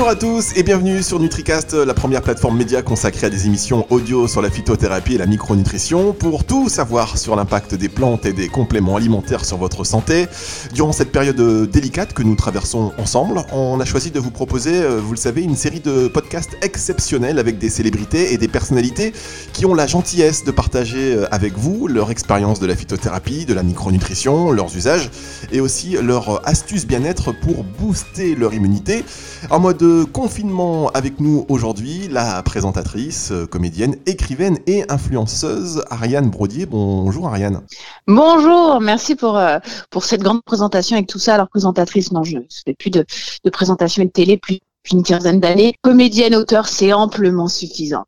Bonjour à tous et bienvenue sur NutriCast, la première plateforme média consacrée à des émissions audio sur la phytothérapie et la micronutrition pour tout savoir sur l'impact des plantes et des compléments alimentaires sur votre santé. Durant cette période délicate que nous traversons ensemble, on a choisi de vous proposer, euh, vous le savez, une série de podcasts exceptionnels avec des célébrités et des personnalités qui ont la gentillesse de partager euh, avec vous leur expérience de la phytothérapie, de la micronutrition, leurs usages et aussi leurs astuces bien-être pour booster leur immunité. En mode confinement avec nous aujourd'hui, la présentatrice, euh, comédienne, écrivaine et influenceuse Ariane Brodier. Bonjour Ariane. Bonjour, merci pour, euh, pour cette grande présentation avec tout ça. Alors présentatrice, non, je ne fais plus de, de présentation de télé depuis une quinzaine d'années. Comédienne, auteur, c'est amplement suffisant.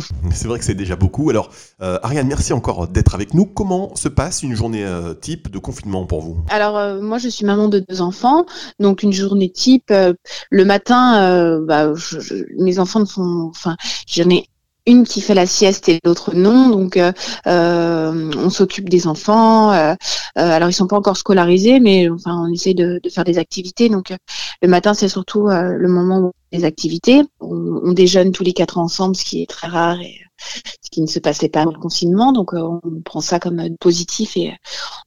c'est vrai que c'est déjà beaucoup. Alors, euh, Ariane, merci encore d'être avec nous. Comment se passe une journée euh, type de confinement pour vous? Alors, euh, moi, je suis maman de deux enfants. Donc, une journée type, le matin, bah, mes enfants ne sont... Enfin, j'en ai une qui fait la sieste et l'autre non. Donc, on s'occupe des enfants. alors, ils sont pas encore scolarisés, mais enfin, on essaye de, de faire des activités. Donc, le matin, c'est surtout le moment où des activités. On, on, déjeune tous les quatre ensemble, ce qui est très rare et ce qui ne se passait pas dans le confinement. Donc, euh, on prend ça comme euh, positif et euh,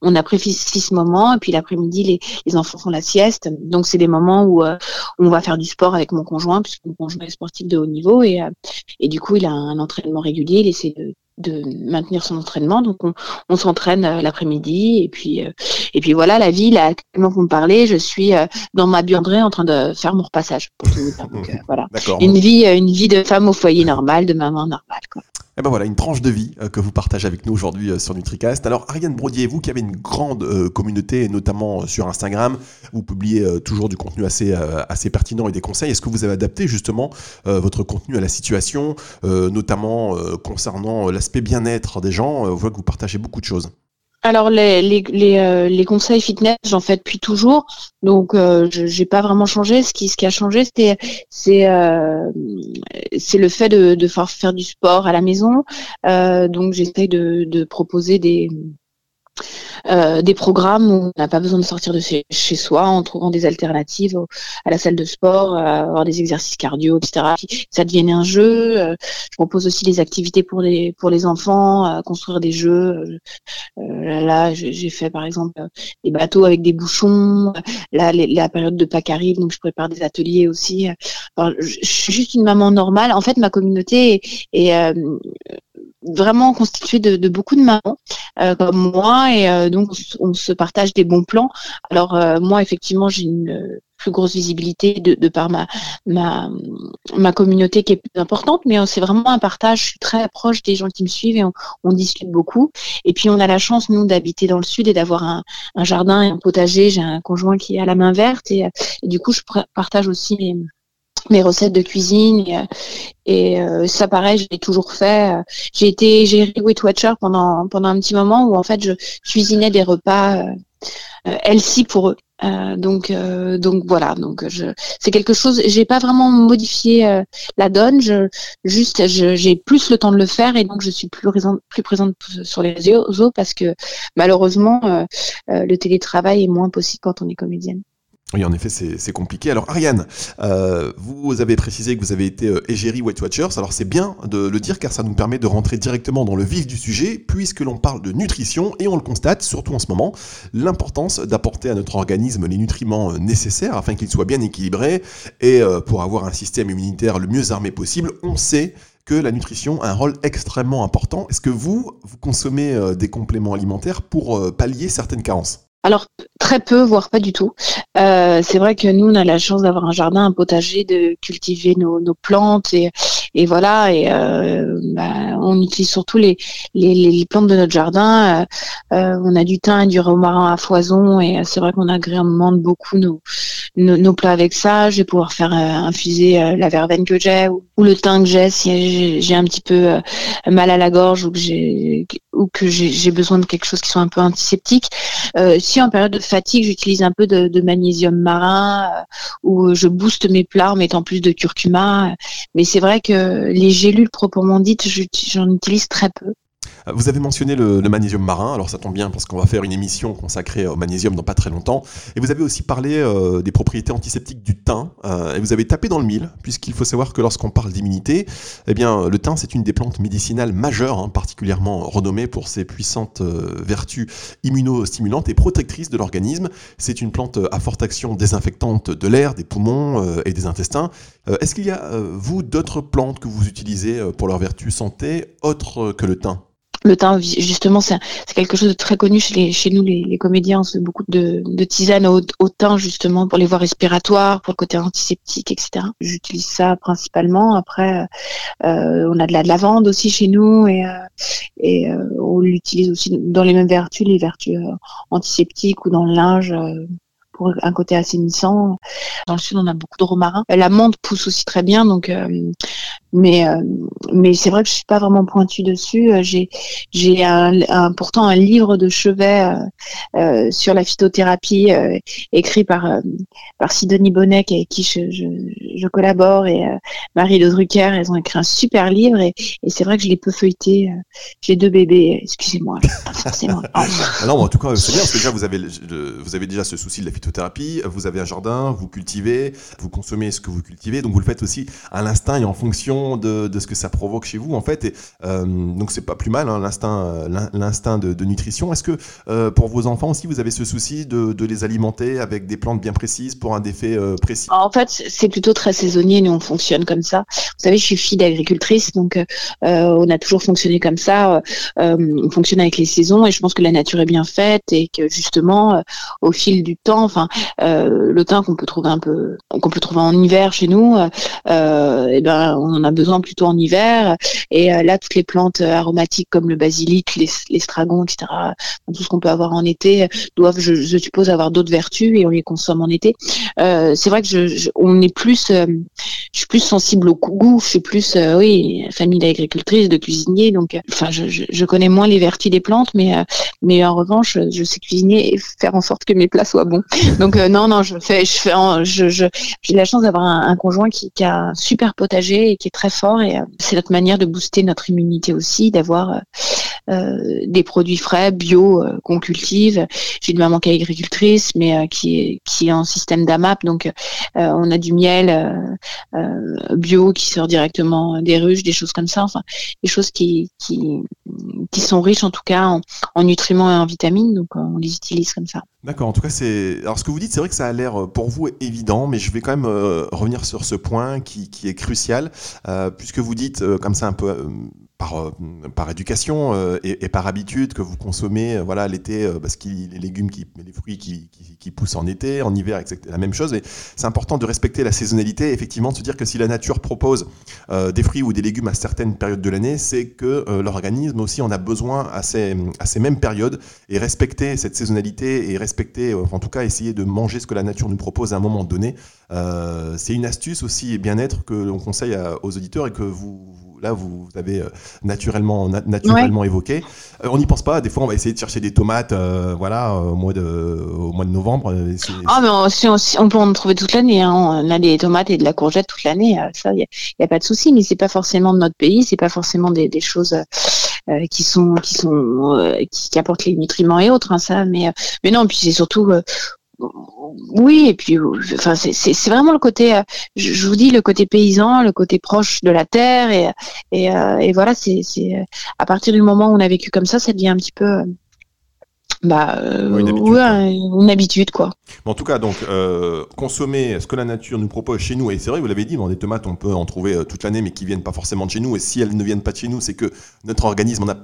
on apprécie ce moment. Et puis l'après-midi, les, les, enfants font la sieste. Donc, c'est des moments où on va faire du sport avec mon conjoint, puisque mon conjoint est sportif de haut niveau et, et du coup, il a un entraînement régulier. Il essaie de de maintenir son entraînement. Donc on, on s'entraîne euh, l'après-midi et puis euh, et puis voilà la vie là actuellement vous me parlez, je suis euh, dans ma buanderie en train de faire mon repassage. Pour tout Donc voilà, une vie une vie de femme au foyer normal, de maman normale quoi. Et eh ben voilà, une tranche de vie que vous partagez avec nous aujourd'hui sur NutriCast. Alors Ariane Brodier, vous qui avez une grande communauté, notamment sur Instagram, vous publiez toujours du contenu assez, assez pertinent et des conseils. Est-ce que vous avez adapté justement votre contenu à la situation, notamment concernant la l'aspect bien-être des gens, euh, on voit que vous partagez beaucoup de choses. Alors les, les, les, euh, les conseils fitness, j'en fais depuis toujours, donc euh, je pas vraiment changé. Ce qui, ce qui a changé, c'est euh, le fait de, de faire, faire du sport à la maison. Euh, donc j'essaye de, de proposer des euh, des programmes où on n'a pas besoin de sortir de chez, soi en trouvant des alternatives à la salle de sport, à avoir des exercices cardio, etc. Ça devienne un jeu. Euh, je propose aussi des activités pour les pour les enfants, construire des jeux. Euh, là, j'ai fait par exemple des bateaux avec des bouchons. Là, la période de Pâques arrive, donc je prépare des ateliers aussi. je, suis juste une maman normale. En fait, ma communauté est vraiment constitué de, de, beaucoup de mamans euh, comme moi et euh, donc on se partage des bons plans. Alors euh, moi effectivement j'ai une plus grosse visibilité de, de, par ma, ma ma communauté qui est plus importante, mais c'est vraiment un partage. Je suis très proche des gens qui me suivent et on, on discute beaucoup. Et puis on a la chance nous d'habiter dans le sud et d'avoir un, un, jardin et un potager. J'ai un conjoint qui a la main verte et, et du coup je partage aussi mes mes recettes de cuisine et, et euh, ça pareil je l'ai toujours fait. J'ai été j'ai Weight Watcher pendant pendant un petit moment où en fait je cuisinais des repas euh, euh pour eux. Euh, donc euh, donc voilà. Donc je c'est quelque chose j'ai pas vraiment modifié la donne. Je juste j'ai plus le temps de le faire et donc je suis plus présente plus présente sur les réseaux parce que malheureusement le télétravail est moins possible quand on est comédienne oui, en effet, c'est compliqué. Alors, Ariane, euh, vous avez précisé que vous avez été euh, égérie Weight Watchers. Alors, c'est bien de le dire car ça nous permet de rentrer directement dans le vif du sujet, puisque l'on parle de nutrition et on le constate, surtout en ce moment, l'importance d'apporter à notre organisme les nutriments euh, nécessaires afin qu'il soit bien équilibré et pour avoir un système immunitaire le mieux armé possible. On sait que la nutrition a un rôle extrêmement important. Est-ce que vous, vous consommez des compléments alimentaires pour pallier certaines carences? Alors très peu, voire pas du tout. Euh, c'est vrai que nous, on a la chance d'avoir un jardin, un potager, de cultiver nos, plantes et, voilà. Et euh, bah, on utilise surtout les, plantes de notre jardin. Euh on a du thym et du romarin à foison et c'est vrai qu'on agrémente beaucoup nos, nos, nos, plats avec ça. Je vais pouvoir faire euh, infuser euh, la verveine que j'ai ou, le thym que j'ai si j'ai un petit peu mal à la gorge ou que j'ai ou que j'ai besoin de quelque chose qui soit un peu antiseptique. si en période de fatigue, j'utilise un peu de, de magnésium marin ou je booste mes plats en mettant plus de curcuma. Mais c'est vrai que les gélules proprement dites, j'en utilise très peu. Vous avez mentionné le, magnésium marin, alors ça tombe bien parce qu'on va faire une émission consacrée au magnésium dans pas très longtemps. Et vous avez aussi parlé des propriétés antiseptiques du thym, et vous avez tapé dans le mille, puisqu'il faut savoir que lorsqu'on parle d'immunité, eh bien, le thym, c'est une des plantes médicinales majeures, hein, particulièrement renommée pour ses puissantes vertus immunostimulantes et protectrices de l'organisme. C'est une plante à forte action désinfectante de l'air, des poumons et des intestins. Est-ce qu'il y a, vous, d'autres plantes que vous utilisez pour leur vertu santé, autres que le thym? Le thym, justement, c'est quelque chose de très connu chez, chez nous, les, comédiens. On fait beaucoup de, de tisanes au, au, thym, justement, pour les voies respiratoires, pour le côté antiseptique, etc. J'utilise ça principalement. Après, euh, on a de la lavande aussi chez nous et, euh, et euh, on l'utilise aussi dans les mêmes vertus, les vertus antiseptiques ou dans le linge pour un côté assainissant. Dans le sud, on a beaucoup de romarin. La menthe pousse aussi très bien, donc mais euh, mais c'est vrai que je suis pas vraiment pointue dessus. Euh, j'ai j'ai un, pourtant un livre de chevet euh, sur la phytothérapie écrit par par Sidonie Bonnet avec qui je, je, collabore et Marie de Drucker. Elles ont écrit un super livre et, c'est vrai que je l'ai peu feuilleté. J'ai deux bébés, excusez-moi. forcément. Ah non, en tout cas, c'est bien parce que déjà vous avez déjà ce souci de la phytothérapie. Vous avez un jardin, vous cultivez, vous consommez ce que vous cultivez, donc vous le faites aussi à l'instinct et en fonction de, ce que ça provoque chez vous en fait. Et, euh, donc c'est pas plus mal hein, l'instinct, euh, l'instinct de, nutrition. Est-ce que euh, pour vos enfants aussi vous avez ce souci de, les alimenter avec des plantes bien précises pour un effet précis? En fait c'est plutôt très saisonnier. Nous on fonctionne comme ça. Vous savez je suis fille d'agricultrice donc on a toujours fonctionné comme ça. on fonctionne avec les saisons et je pense que la nature est bien faite et que justement au fil du temps, enfin le thym qu'on peut trouver un peu qu'on peut trouver en hiver chez nous, eh ben on a besoin plutôt en hiver. Et euh, là, toutes les plantes euh, aromatiques comme le basilic, l'estragon, etc., tout ce qu'on peut avoir en été, doivent, je, suppose, avoir d'autres vertus et on les consomme en été. Euh, c'est vrai que je, on est plus, je suis plus sensible au goût, je suis plus, oui, famille d'agricultrice, de cuisinier, donc, enfin, je, je, connais moins les vertus des plantes, mais, mais en revanche, je sais cuisiner et faire en sorte que mes plats soient bons. Donc, non, non, je fais, je fais, je, j'ai la chance d'avoir un, un, conjoint qui, qui a un super potager et qui est très fort et euh, c'est notre manière de booster notre immunité aussi, d'avoir euh, euh, des produits frais, bio, qu'on cultive. J'ai une maman qui est agricultrice, mais qui est qui en système d'AMAP, donc on a du miel bio qui sort directement des ruches, des choses comme ça, enfin des choses qui sont riches en tout cas en, en nutriments et en vitamines, donc on les utilise comme ça. D'accord, en tout cas, c'est. Alors, ce que vous dites, c'est vrai que ça a l'air euh, pour vous évident, mais je vais quand même euh, revenir sur ce point qui, est crucial, euh, puisque vous dites, comme ça, un peu par, euh, par éducation euh, et, par habitude que vous consommez euh, voilà l'été parce que les légumes qui les fruits qui, qui, poussent en été en hiver etc la même chose et c'est important de respecter la saisonnalité effectivement de se dire que si la nature propose des fruits ou des légumes à certaines périodes de l'année c'est que l'organisme aussi en a besoin à ces, à ces mêmes périodes et respecter cette saisonnalité et respecter en tout cas essayer de manger ce que la nature nous propose à un moment donné c'est une astuce aussi bien-être que l'on conseille aux auditeurs et que vous là vous avez euh, naturellement, naturellement évoqué. Euh, on n'y pense pas. Des fois, on va essayer de chercher des tomates, euh, voilà, au mois de, au mois de novembre. Ah, mais on, on, peut en trouver toute l'année. Hein. On a des tomates et de la courgette toute l'année. Ça, il n'y a, pas de souci. Mais c'est pas forcément de notre pays. C'est pas forcément des, choses. qui sont qui sont qui, apportent les nutriments et autres hein, ça mais mais non puis c'est surtout oui, et puis enfin c'est vraiment le côté, euh, je, vous dis le côté paysan, le côté proche de la terre et et, euh, et voilà c'est à partir du moment où on a vécu comme ça, ça devient un petit peu euh, bah une, habitude, quoi. en tout cas, donc consommer ce que la nature nous propose chez nous, et c'est vrai, vous l'avez dit, dans des tomates, on peut en trouver toute l'année, mais qui viennent pas forcément de chez nous. Et si elles ne viennent pas de chez nous, c'est que notre organisme n'en a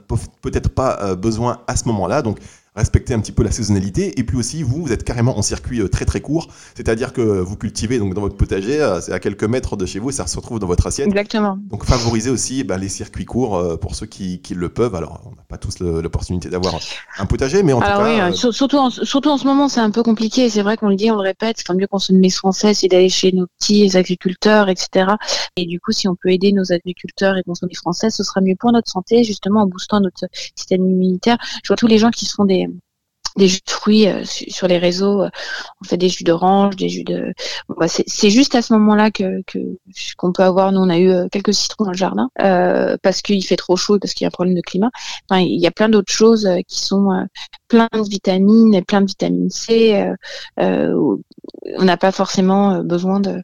peut-être pas besoin à ce moment-là. Donc respecter un petit peu la saisonnalité. Et puis aussi, vous, vous êtes carrément en circuit euh, très très court, c'est-à-dire que vous cultivez donc dans votre potager, euh, c'est à quelques mètres de chez vous, et ça se retrouve dans votre assiette. Exactement. Donc favoriser aussi ben, les circuits courts euh, pour ceux qui, qui, le peuvent. Alors, on n'a pas tous l'opportunité d'avoir un potager, mais en tout cas. Oui, surtout, en, surtout en ce moment, c'est un peu compliqué. C'est vrai qu'on le dit, on le répète, c'est mieux consommer français, c'est d'aller chez nos petits agriculteurs, etc. Et du coup, si on peut aider nos agriculteurs et consommer français, ce sera mieux pour notre santé, justement en boostant notre système immunitaire. Je vois tous les gens qui se font des des jus de fruits sur les réseaux. on fait des jus d'orange, des jus de. Bah, c'est juste à ce moment-là que qu'on peut avoir. Nous, on a eu quelques citrons dans le jardin parce qu'il fait trop chaud et parce qu'il y a un problème de climat. Enfin, il y a plein d'autres choses qui sont plein de vitamines et plein de vitamine C. on n'a pas forcément besoin de,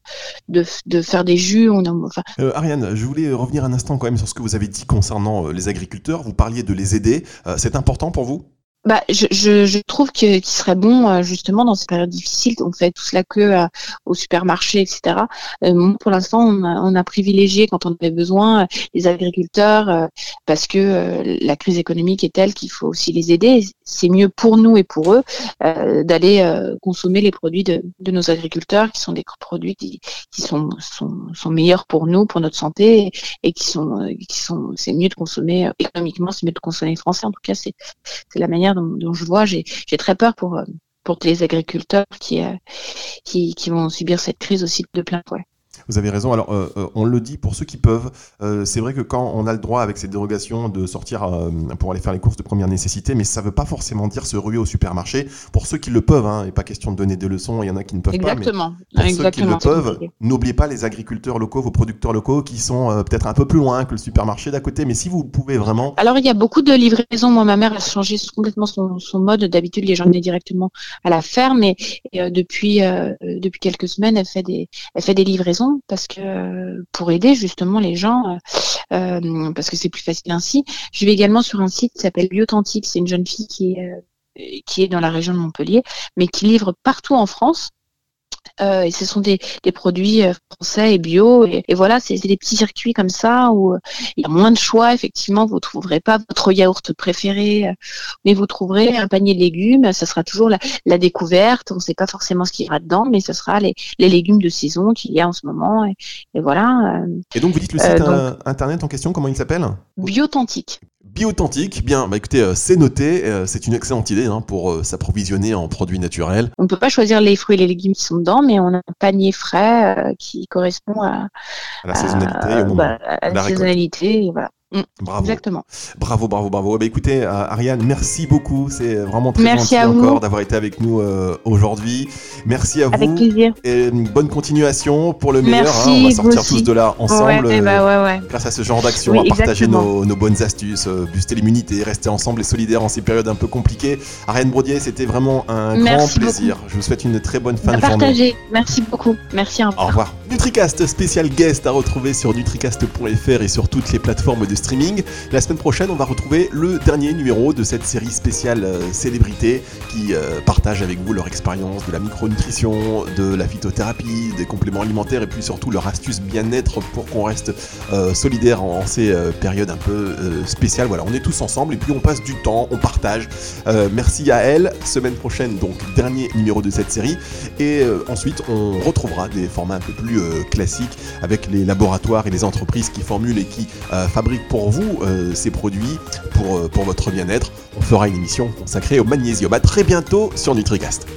de, faire des jus. On enfin... Ariane, je voulais revenir un instant quand même sur ce que vous avez dit concernant les agriculteurs. Vous parliez de les aider. c'est important pour vous? Bah, je, je, je trouve que qu'il serait bon euh, justement dans ces périodes difficiles. On fait tout cela que euh, au supermarché, etc. Euh, pour l'instant, on a, on a, privilégié quand on avait besoin les agriculteurs parce que la crise économique est telle qu'il faut aussi les aider. C'est mieux pour nous et pour eux d'aller consommer les produits de, de, nos agriculteurs, qui sont des produits qui, qui sont, sont, sont meilleurs pour nous, pour notre santé, et, qui sont qui sont. C'est mieux de consommer économiquement, c'est mieux de consommer français. En tout cas, c'est la manière dont, je vois, j'ai très peur pour, euh, pour les agriculteurs qui, euh, qui, qui vont subir cette crise aussi de plein fouet. Vous avez raison. Alors, euh, euh, on le dit pour ceux qui peuvent. Euh, c'est vrai que quand on a le droit, avec ces dérogations, de sortir pour aller faire les courses de première nécessité, mais ça ne veut pas forcément dire se ruer au supermarché. Pour ceux qui le peuvent, hein, et pas question de donner des leçons, il y en a qui ne peuvent pas. Mais pour ceux qui le peuvent, n'oubliez pas les agriculteurs locaux, vos producteurs locaux, qui sont peut-être un peu plus loin que le supermarché d'à côté. Mais si vous pouvez vraiment. Alors, il y a beaucoup de livraisons. Moi, ma mère a changé complètement son, mode. D'habitude, les gens venaient directement à la ferme, et, depuis depuis quelques semaines, elle fait des elle fait des livraisons parce que pour aider justement les gens, euh, euh, parce que c'est plus facile ainsi. Je vais également sur un site qui s'appelle Biotantique. C'est une jeune fille qui est euh, qui est dans la région de Montpellier, mais qui livre partout en France euh, et ce sont des, des, produits euh, français et bio. Et, voilà, c'est des petits circuits comme ça où euh, il y a moins de choix. Effectivement, vous trouverez pas votre yaourt préféré, mais vous trouverez un panier de légumes. Ça sera toujours la, la découverte. On ne sait pas forcément ce qu'il y aura dedans, mais ce sera les, les légumes de saison qu'il y a en ce moment. Et, et voilà. Et donc, vous dites le site internet en question, comment il s'appelle? Biotantique authentique, bien, bah écoutez, euh, c'est noté, euh, c'est une excellente idée hein, pour euh, s'approvisionner en produits naturels. On ne peut pas choisir les fruits et les légumes qui sont dedans, mais on a un panier frais qui correspond à, la saisonnalité, au moment, bah, à la, saisonnalité, voilà. Mm. bravo. Exactement. Bravo, bravo, bravo. Bah, écoutez, euh, Ariane, merci beaucoup. C'est vraiment très merci gentil encore d'avoir été avec nous euh, aujourd'hui. Merci à avec vous. Plaisir. Et une bonne continuation pour le meilleur. Hein. On va sortir tous de là ensemble. Ouais, bah, ouais, ouais. grâce à ce genre d'action, à partager nos, nos, bonnes astuces, euh, booster l'immunité, rester ensemble et solidaires en ces périodes un peu compliquées. Ariane Brodier, c'était vraiment un grand plaisir. Je vous souhaite une très bonne fin de journée. Merci beaucoup. Merci. Au revoir. Nutricast spécial guest à retrouver sur nutricast.fr et sur toutes les plateformes de streaming. La semaine prochaine, on va retrouver le dernier numéro de cette série spéciale euh, célébrité qui euh, partage avec vous leur expérience de la micronutrition, de la phytothérapie, des compléments alimentaires et puis surtout leur astuce bien-être pour qu'on reste euh, solidaire en, ces périodes un peu spéciales. Voilà, on est tous ensemble et puis on passe du temps, on partage. merci à elle. Semaine prochaine, donc dernier numéro de cette série. Et ensuite, on retrouvera des formats un peu plus classiques avec les laboratoires et les entreprises qui formulent et qui fabriquent pour vous euh, ces produits pour, euh, pour votre bien-être. On fera une émission consacrée au magnésium. A très bientôt sur NutriCast.